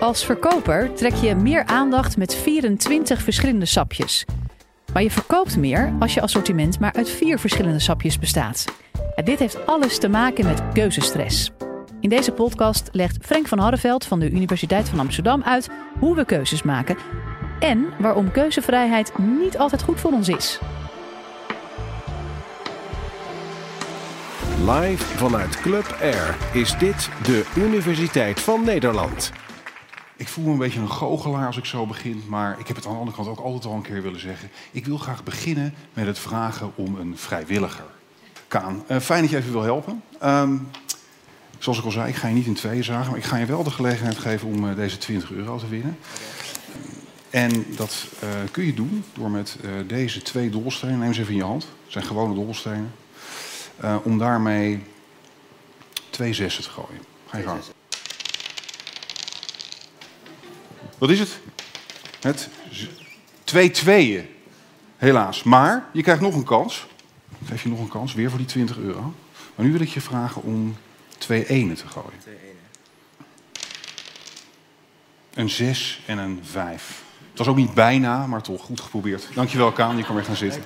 Als verkoper trek je meer aandacht met 24 verschillende sapjes. Maar je verkoopt meer als je assortiment maar uit vier verschillende sapjes bestaat. En dit heeft alles te maken met keuzestress. In deze podcast legt Frank van Harreveld van de Universiteit van Amsterdam uit hoe we keuzes maken en waarom keuzevrijheid niet altijd goed voor ons is. Live vanuit Club Air is dit de Universiteit van Nederland. Ik voel me een beetje een goochelaar als ik zo begin, maar ik heb het aan de andere kant ook altijd al een keer willen zeggen. Ik wil graag beginnen met het vragen om een vrijwilliger. Kaan, uh, fijn dat je even wil helpen. Um, zoals ik al zei, ik ga je niet in tweeën zagen, maar ik ga je wel de gelegenheid geven om uh, deze 20 euro te winnen. En dat uh, kun je doen door met deze twee dobbelstenen, neem ze even in je hand, het zijn gewone dobbelstenen, om daarmee twee zessen te gooien. Ga je gang. Wat is het? Het twee tweeën. Helaas. Maar je krijgt nog een kans. Ik geef je nog een kans, weer voor die 20 euro. Maar nu wil ik je vragen om twee enen te gooien. Twee enen. Een 6 en een 5. Het was ook niet bijna, maar toch goed geprobeerd. Dankjewel, Kaan. Je kan weer gaan zitten.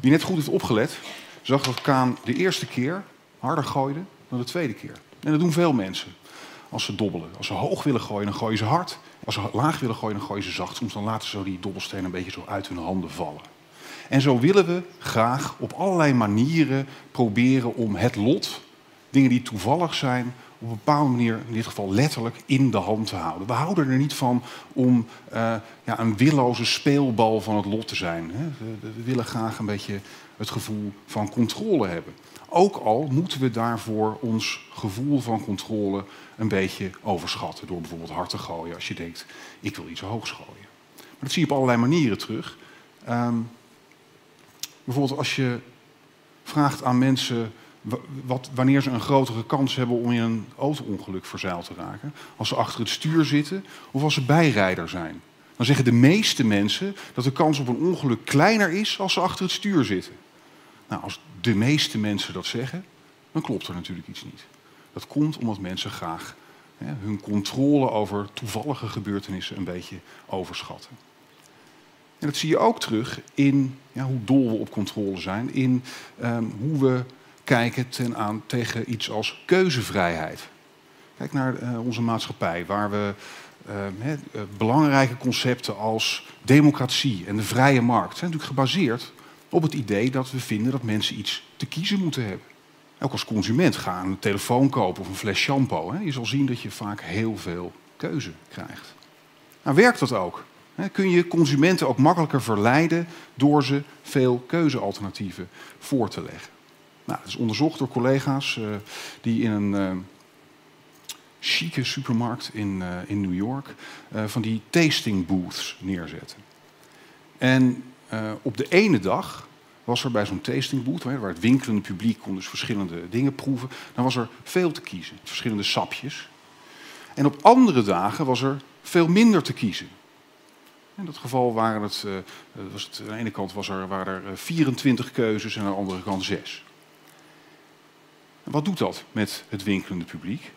Wie net goed heeft opgelet, zag dat Kaan de eerste keer harder gooide dan de tweede keer. En dat doen veel mensen als ze dobbelen. Als ze hoog willen gooien, dan gooien ze hard. Als ze laag willen gooien, dan gooien ze zacht. Soms dan laten ze die dobbelstenen een beetje zo uit hun handen vallen. En zo willen we graag op allerlei manieren proberen om het lot, dingen die toevallig zijn, op een bepaalde manier, in dit geval letterlijk, in de hand te houden. We houden er niet van om uh, ja, een willoze speelbal van het lot te zijn. Hè. We willen graag een beetje het gevoel van controle hebben. Ook al moeten we daarvoor ons gevoel van controle een beetje overschatten. Door bijvoorbeeld hard te gooien als je denkt, ik wil iets hoogs gooien. Maar dat zie je op allerlei manieren terug. Um, bijvoorbeeld als je vraagt aan mensen wat, wanneer ze een grotere kans hebben om in een auto-ongeluk verzeild te raken. Als ze achter het stuur zitten of als ze bijrijder zijn. Dan zeggen de meeste mensen dat de kans op een ongeluk kleiner is als ze achter het stuur zitten. Nou, als de meeste mensen dat zeggen, dan klopt er natuurlijk iets niet. Dat komt omdat mensen graag hè, hun controle over toevallige gebeurtenissen een beetje overschatten. En dat zie je ook terug in ja, hoe dol we op controle zijn, in um, hoe we kijken ten aan, tegen iets als keuzevrijheid. Kijk naar uh, onze maatschappij, waar we he, uh, belangrijke concepten als democratie en de vrije markt zijn natuurlijk gebaseerd op het idee dat we vinden dat mensen iets te kiezen moeten hebben. Ook als consument ga een telefoon kopen of een fles shampoo. Hè. Je zal zien dat je vaak heel veel keuze krijgt. Nou, werkt dat ook? Kun je consumenten ook makkelijker verleiden door ze veel keuzealternatieven voor te leggen? Nou, dat is onderzocht door collega's uh, die in een uh, chique supermarkt in, uh, in New York van die tasting booths neerzetten. En op de ene dag was er bij zo'n tasting booth, waar het winkelende publiek kon dus verschillende dingen proeven, dan was er veel te kiezen, verschillende sapjes. En op andere dagen was er veel minder te kiezen. In dat geval waren het, uh, was het, aan de ene kant was er, waren er 24 keuzes en aan de andere kant 6. En wat doet dat met het winkelende publiek?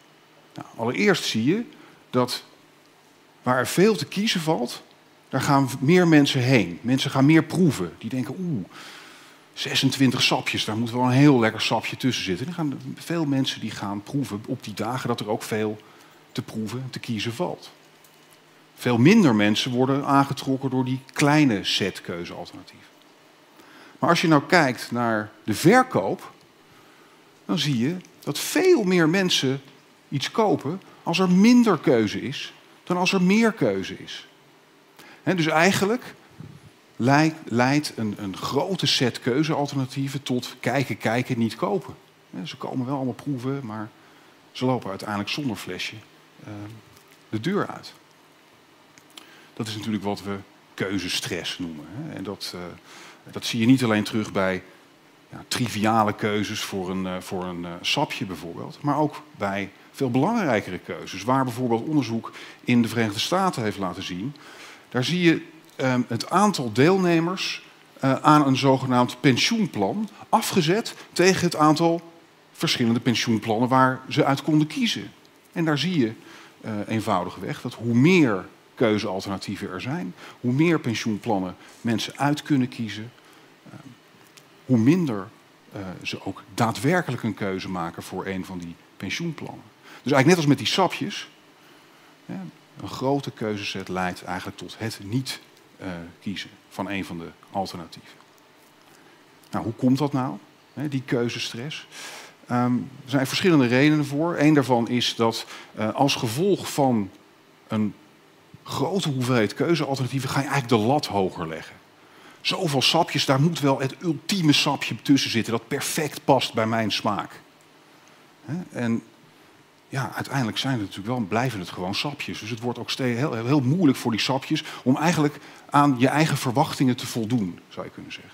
Nou, allereerst zie je dat waar er veel te kiezen valt, daar gaan meer mensen heen. Mensen gaan meer proeven. Die denken, oeh, 26 sapjes, daar moet wel een heel lekker sapje tussen zitten. Er gaan veel mensen die gaan proeven op die dagen dat er ook veel te proeven, te kiezen valt. Veel minder mensen worden aangetrokken door die kleine set keuzealternatieven. Maar als je nou kijkt naar de verkoop, dan zie je dat veel meer mensen iets kopen als er minder keuze is dan als er meer keuze is. Dus eigenlijk leidt een, een, grote set keuzealternatieven tot kijken, kijken, niet kopen. ze komen wel allemaal proeven, maar ze lopen uiteindelijk zonder flesje uh, de deur uit. Dat is natuurlijk wat we keuzestress noemen. En dat, uh, dat zie je niet alleen terug bij ja, triviale keuzes voor een, uh, voor een uh, sapje bijvoorbeeld, maar ook bij veel belangrijkere keuzes. Waar bijvoorbeeld onderzoek in de Verenigde Staten heeft laten zien, daar zie je uh, het aantal deelnemers aan een zogenaamd pensioenplan afgezet tegen het aantal verschillende pensioenplannen waar ze uit konden kiezen. En daar zie je uh, eenvoudigweg dat hoe meer keuzealternatieven er zijn, hoe meer pensioenplannen mensen uit kunnen kiezen, uh, hoe minder uh, ze ook daadwerkelijk een keuze maken voor een van die pensioenplannen. Dus eigenlijk net als met die sapjes, ja, een grote keuzeset leidt eigenlijk tot het niet kiezen van een van de alternatieven. Nou, hoe komt dat nou, die keuzestress? Um, er zijn verschillende redenen voor. Eén daarvan is dat uh, als gevolg van een grote hoeveelheid keuzealternatieven ga je eigenlijk de lat hoger leggen. Zoveel sapjes, daar moet wel het ultieme sapje tussen zitten dat perfect past bij mijn smaak. En ja, uiteindelijk zijn het natuurlijk wel, blijven het gewoon sapjes. Dus het wordt ook steeds heel, heel moeilijk voor die sapjes om eigenlijk aan je eigen verwachtingen te voldoen, zou je kunnen zeggen.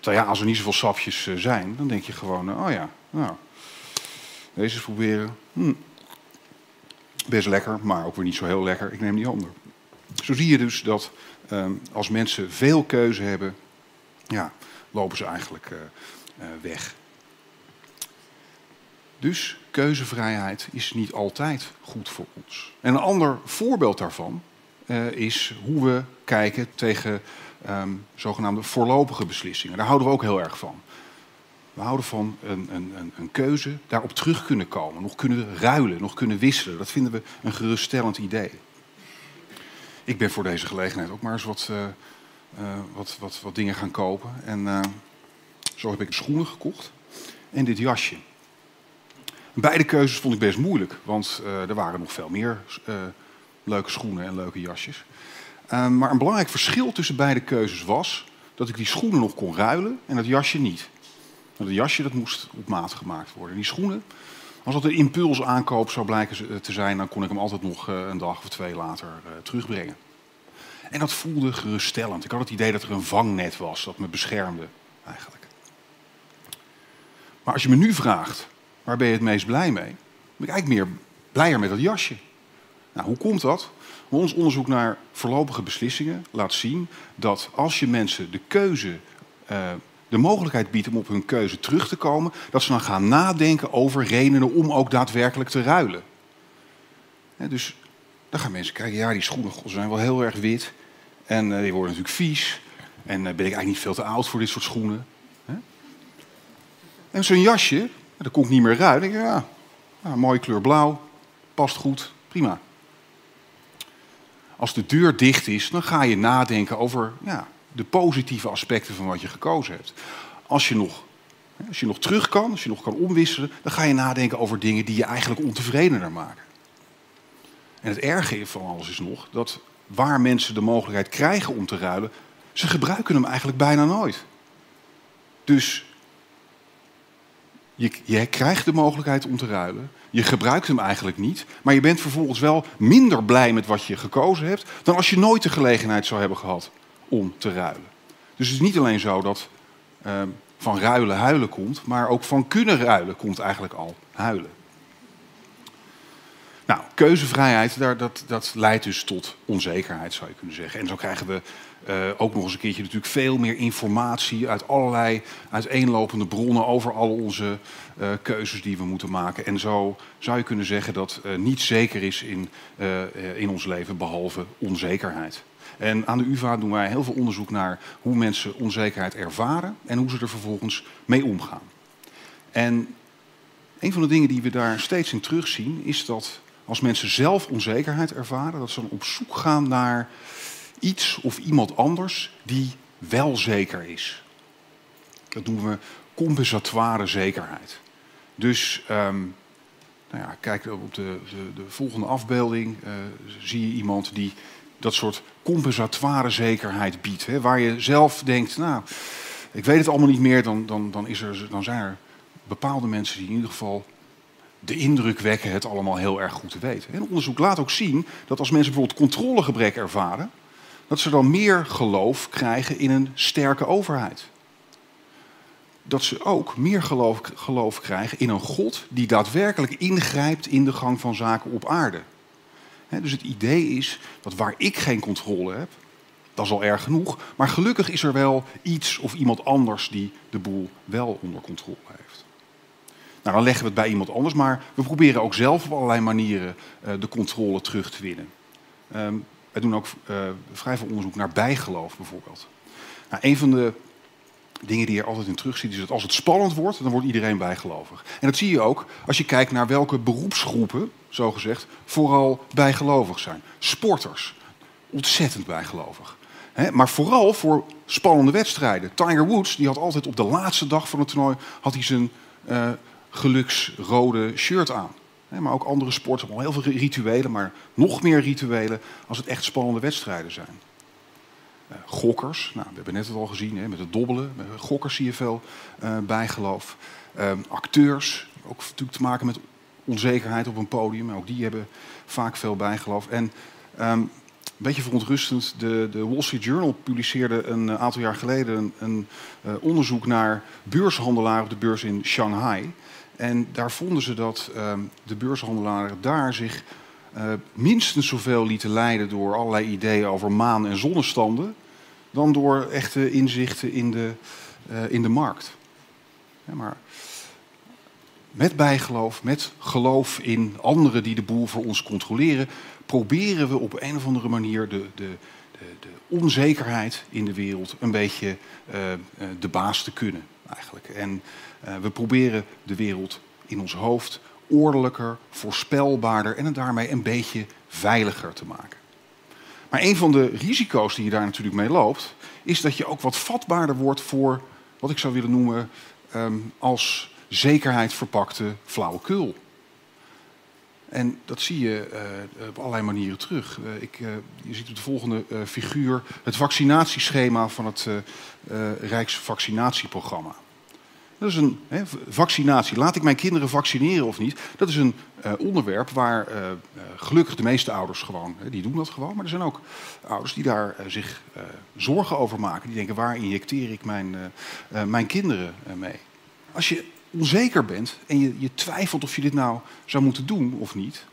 Terwijl ja, als er niet zoveel sapjes eh, zijn, dan denk je gewoon, oh ja, nou, deze eens proberen. Hm. Best lekker, maar ook weer niet zo heel lekker. Ik neem die ander. Zo zie je dus dat uh, als mensen veel keuze hebben, ja, lopen ze eigenlijk uh, weg. Dus keuzevrijheid is niet altijd goed voor ons. En een ander voorbeeld daarvan uh, is hoe we kijken tegen um, zogenaamde voorlopige beslissingen. Daar houden we ook heel erg van. We houden van een, een, een, keuze, daarop terug kunnen komen, nog kunnen ruilen, nog kunnen wisselen. Dat vinden we een geruststellend idee. Ik ben voor deze gelegenheid ook maar eens wat, uh, uh, wat, wat, wat dingen gaan kopen. En zo heb ik schoenen gekocht en dit jasje. Beide keuzes vond ik best moeilijk, want er waren nog veel meer leuke schoenen en leuke jasjes. Um, maar een belangrijk verschil tussen beide keuzes was dat ik die schoenen nog kon ruilen en dat jasje niet. Want het jasje dat moest op maat gemaakt worden. Die schoenen, als dat een impulsaankoop zou blijken te zijn, dan kon ik hem altijd nog een dag of twee later terugbrengen. En dat voelde geruststellend. Ik had het idee dat er een vangnet was dat me beschermde, eigenlijk. Maar als je me nu vraagt, waar ben je het meest blij mee? Dan ben ik eigenlijk meer blijer met dat jasje. Nou, hoe komt dat? Ons onderzoek naar voorlopige beslissingen laat zien dat als je mensen de keuze, uh, de mogelijkheid biedt om op hun keuze terug te komen, dat ze dan gaan nadenken over redenen om ook daadwerkelijk te ruilen. dus dan gaan mensen kijken, ja, die schoenen zijn wel heel erg wit en uh, die worden natuurlijk vies. En uh, ben ik eigenlijk niet veel te oud voor dit soort schoenen. En zo'n jasje, dat kon ik niet meer ruilen. Ik, ja, ja, mooie kleur blauw, past goed, prima als de deur dicht is, dan ga je nadenken over ja, de positieve aspecten van wat je gekozen hebt. Als je, nog, als je nog terug kan, als je nog kan omwisselen, dan ga je nadenken over dingen die je eigenlijk ontevredener maken. En het erge van alles is nog dat waar mensen de mogelijkheid krijgen om te ruilen, ze gebruiken hem eigenlijk bijna nooit. Dus je, je, krijgt de mogelijkheid om te ruilen. Je gebruikt hem eigenlijk niet. Maar je bent vervolgens wel minder blij met wat je gekozen hebt. dan als je nooit de gelegenheid zou hebben gehad om te ruilen. Dus het is niet alleen zo dat uh, van ruilen huilen komt. maar ook van kunnen ruilen komt eigenlijk al huilen. Nou, keuzevrijheid, daar, dat, dat leidt dus tot onzekerheid, zou je kunnen zeggen. En zo krijgen we uh, ook nog eens een keertje natuurlijk veel meer informatie uit allerlei uiteenlopende bronnen over al onze uh, keuzes die we moeten maken. En zo zou je kunnen zeggen dat uh, niets zeker is in, in ons leven behalve onzekerheid. En aan de UvA doen wij heel veel onderzoek naar hoe mensen onzekerheid ervaren en hoe ze er vervolgens mee omgaan. En een van de dingen die we daar steeds in terugzien is dat als mensen zelf onzekerheid ervaren, dat ze dan op zoek gaan naar iets of iemand anders die wel zeker is. Dat noemen we compensatoire zekerheid. Dus um, nou ja, kijk op de, de, de volgende afbeelding, uh, zie je iemand die dat soort compensatoire zekerheid biedt. Hè, waar je zelf denkt, nou, ik weet het allemaal niet meer, dan, dan, dan, is er, dan zijn er bepaalde mensen die in ieder geval de indruk wekken het allemaal heel erg goed te weten. En onderzoek laat ook zien dat als mensen bijvoorbeeld controlegebrek ervaren, dat ze dan meer geloof krijgen in een sterke overheid. Dat ze ook meer geloof, geloof krijgen in een God die daadwerkelijk ingrijpt in de gang van zaken op aarde. dus het idee is dat waar ik geen controle heb, dat is al erg genoeg. Maar gelukkig is er wel iets of iemand anders die de boel wel onder controle heeft. Nou, dan leggen we het bij iemand anders, maar we proberen ook zelf op allerlei manieren uh, de controle terug te winnen. Um, wij doen ook uh, vrij veel onderzoek naar bijgeloof bijvoorbeeld. Nou, een van de dingen die je er altijd in terug ziet, is dat als het spannend wordt, dan wordt iedereen bijgelovig. En dat zie je ook als je kijkt naar welke beroepsgroepen, zogezegd, vooral bijgelovig zijn. Sporters, ontzettend bijgelovig. maar vooral voor spannende wedstrijden. Tiger Woods die had altijd op de laatste dag van het toernooi had hij zijn uh, geluksrode shirt aan. maar ook andere sporten hebben heel veel rituelen, maar nog meer rituelen als het echt spannende wedstrijden zijn. Uh, gokkers, nou, we hebben net het al gezien met het dobbelen. Met gokkers zie je veel uh, bijgeloof. Ehm, acteurs, ook natuurlijk te maken met onzekerheid op een podium. Ook die hebben vaak veel bijgeloof. En um, een beetje verontrustend. De, de, Wall Street Journal publiceerde een eh, aantal jaar geleden een, een onderzoek naar beurshandelaren op de beurs in Shanghai. En daar vonden ze dat uh, de beurshandelaren daar zich uh, minstens zoveel lieten leiden door allerlei ideeën over maan- en zonnestanden, dan door echte inzichten in de, in de markt. Maar met bijgeloof, met geloof in anderen die de boel voor ons controleren, proberen we op een of andere manier de, de, de, de onzekerheid in de wereld een beetje uh, de baas te kunnen. Eigenlijk. En uh, we proberen de wereld in ons hoofd ordelijker, voorspelbaarder en het daarmee een beetje veiliger te maken. Maar een van de risico's die je daar natuurlijk mee loopt, is dat je ook wat vatbaarder wordt voor wat ik zou willen noemen um, als zekerheid verpakte flauwekul. En dat zie je uh, op allerlei manieren terug. Uh, ik, uh, je ziet op de volgende figuur het vaccinatieschema van het Rijksvaccinatieprogramma. Dat is een vaccinatie. Laat ik mijn kinderen vaccineren of niet? Dat is een onderwerp waar gelukkig de meeste ouders gewoon, die doen dat gewoon. Maar er zijn ook ouders die daar zich zorgen over maken. Die denken, waar injecteer ik mijn, mijn kinderen mee? Als je onzeker bent en je, je twijfelt of je dit nou zou moeten doen of niet,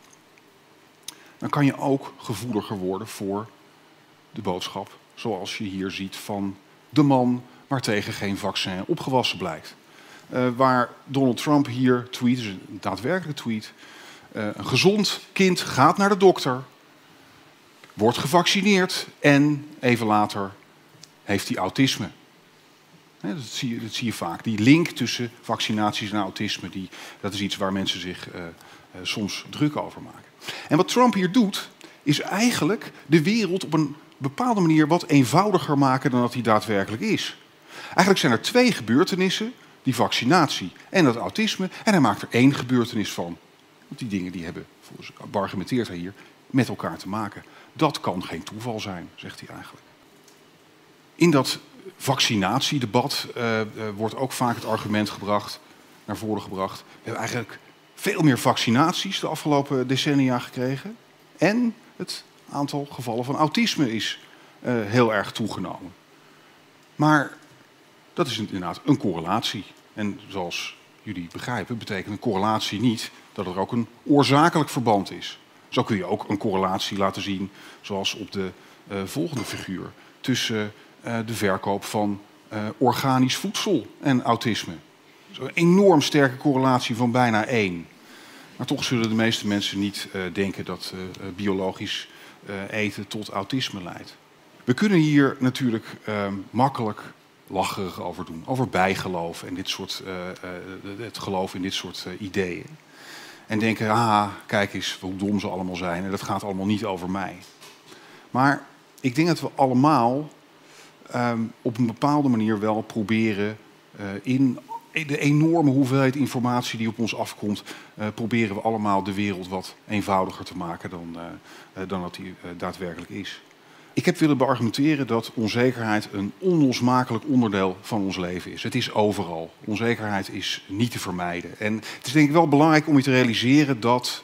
dan kan je ook gevoeliger worden voor de boodschap zoals je hier ziet van de man waartegen geen vaccin opgewassen blijkt. Uh, waar Donald Trump hier tweet, dus een daadwerkelijke tweet, uh, een gezond kind gaat naar de dokter, wordt gevaccineerd en even later heeft hij autisme. Dat zie, je, dat zie, je, vaak. Die link tussen vaccinaties en autisme, die, dat is iets waar mensen zich uh, uh, soms druk over maken. En wat Trump hier doet, is eigenlijk de wereld op een bepaalde manier wat eenvoudiger maken dan dat hij daadwerkelijk is. Eigenlijk zijn er twee gebeurtenissen, die vaccinatie en dat autisme, en hij maakt er één gebeurtenis van. Want die dingen die hebben, volgens argumenteert hij hier, met elkaar te maken. Dat kan geen toeval zijn, zegt hij eigenlijk. In dat vaccinatiedebat uh, uh, wordt ook vaak het argument gebracht, naar voren gebracht. We hebben eigenlijk veel meer vaccinaties de afgelopen decennia gekregen. En het aantal gevallen van autisme is uh, heel erg toegenomen. Maar dat is inderdaad een correlatie. En zoals jullie begrijpen, betekent een correlatie niet dat er ook een oorzakelijk verband is. Zo kun je ook een correlatie laten zien, zoals op de volgende figuur, tussen de verkoop van uh, organisch voedsel en autisme. Zo'n enorm sterke correlatie van bijna één. Maar toch zullen de meeste mensen niet uh, denken dat biologisch eten tot autisme leidt. We kunnen hier natuurlijk makkelijk lacherig over doen. Over bijgeloof en dit soort, het geloof in dit soort ideeën. En denken, ah, kijk eens hoe dom ze allemaal zijn. En dat gaat allemaal niet over mij. Maar ik denk dat we allemaal um, op een bepaalde manier wel proberen uh, in de enorme hoeveelheid informatie die op ons afkomt, uh, proberen we allemaal de wereld wat eenvoudiger te maken dan, uh, dan dat die daadwerkelijk is. Ik heb willen beargumenteren dat onzekerheid een onlosmakelijk onderdeel van ons leven is. Het is overal. Onzekerheid is niet te vermijden. En het is denk ik wel belangrijk om je te realiseren dat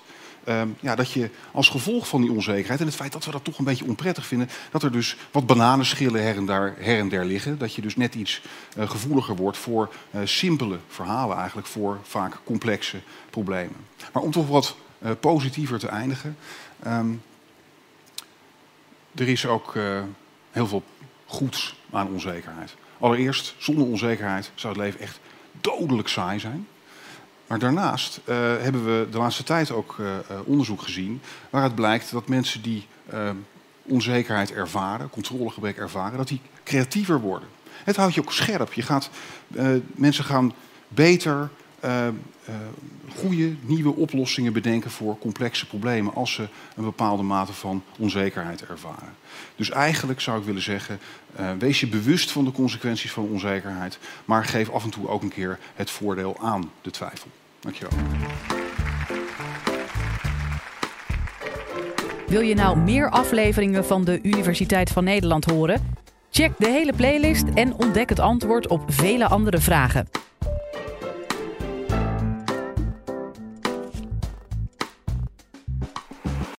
Um, ja, dat je als gevolg van die onzekerheid en het feit dat we dat toch een beetje onprettig vinden, dat er dus wat bananenschillen her en, daar, her en der liggen. Dat je dus net iets uh, gevoeliger wordt voor uh, simpele verhalen, eigenlijk voor vaak complexe problemen. Maar om toch wat uh, positiever te eindigen. Um, er is ook heel veel goeds aan onzekerheid. Allereerst, zonder onzekerheid zou het leven echt dodelijk saai zijn. Maar daarnaast uh, hebben we de laatste tijd ook uh, onderzoek gezien waaruit blijkt dat mensen die onzekerheid ervaren, controlegebrek ervaren, dat die creatiever worden. Het houdt je ook scherp. Je gaat, mensen gaan beter goede nieuwe oplossingen bedenken voor complexe problemen als ze een bepaalde mate van onzekerheid ervaren. Dus eigenlijk zou ik willen zeggen, uh, wees je bewust van de consequenties van onzekerheid, maar geef af en toe ook een keer het voordeel aan de twijfel. Dankjewel. Wil je nou meer afleveringen van de Universiteit van Nederland horen? Check de hele playlist en ontdek het antwoord op vele andere vragen.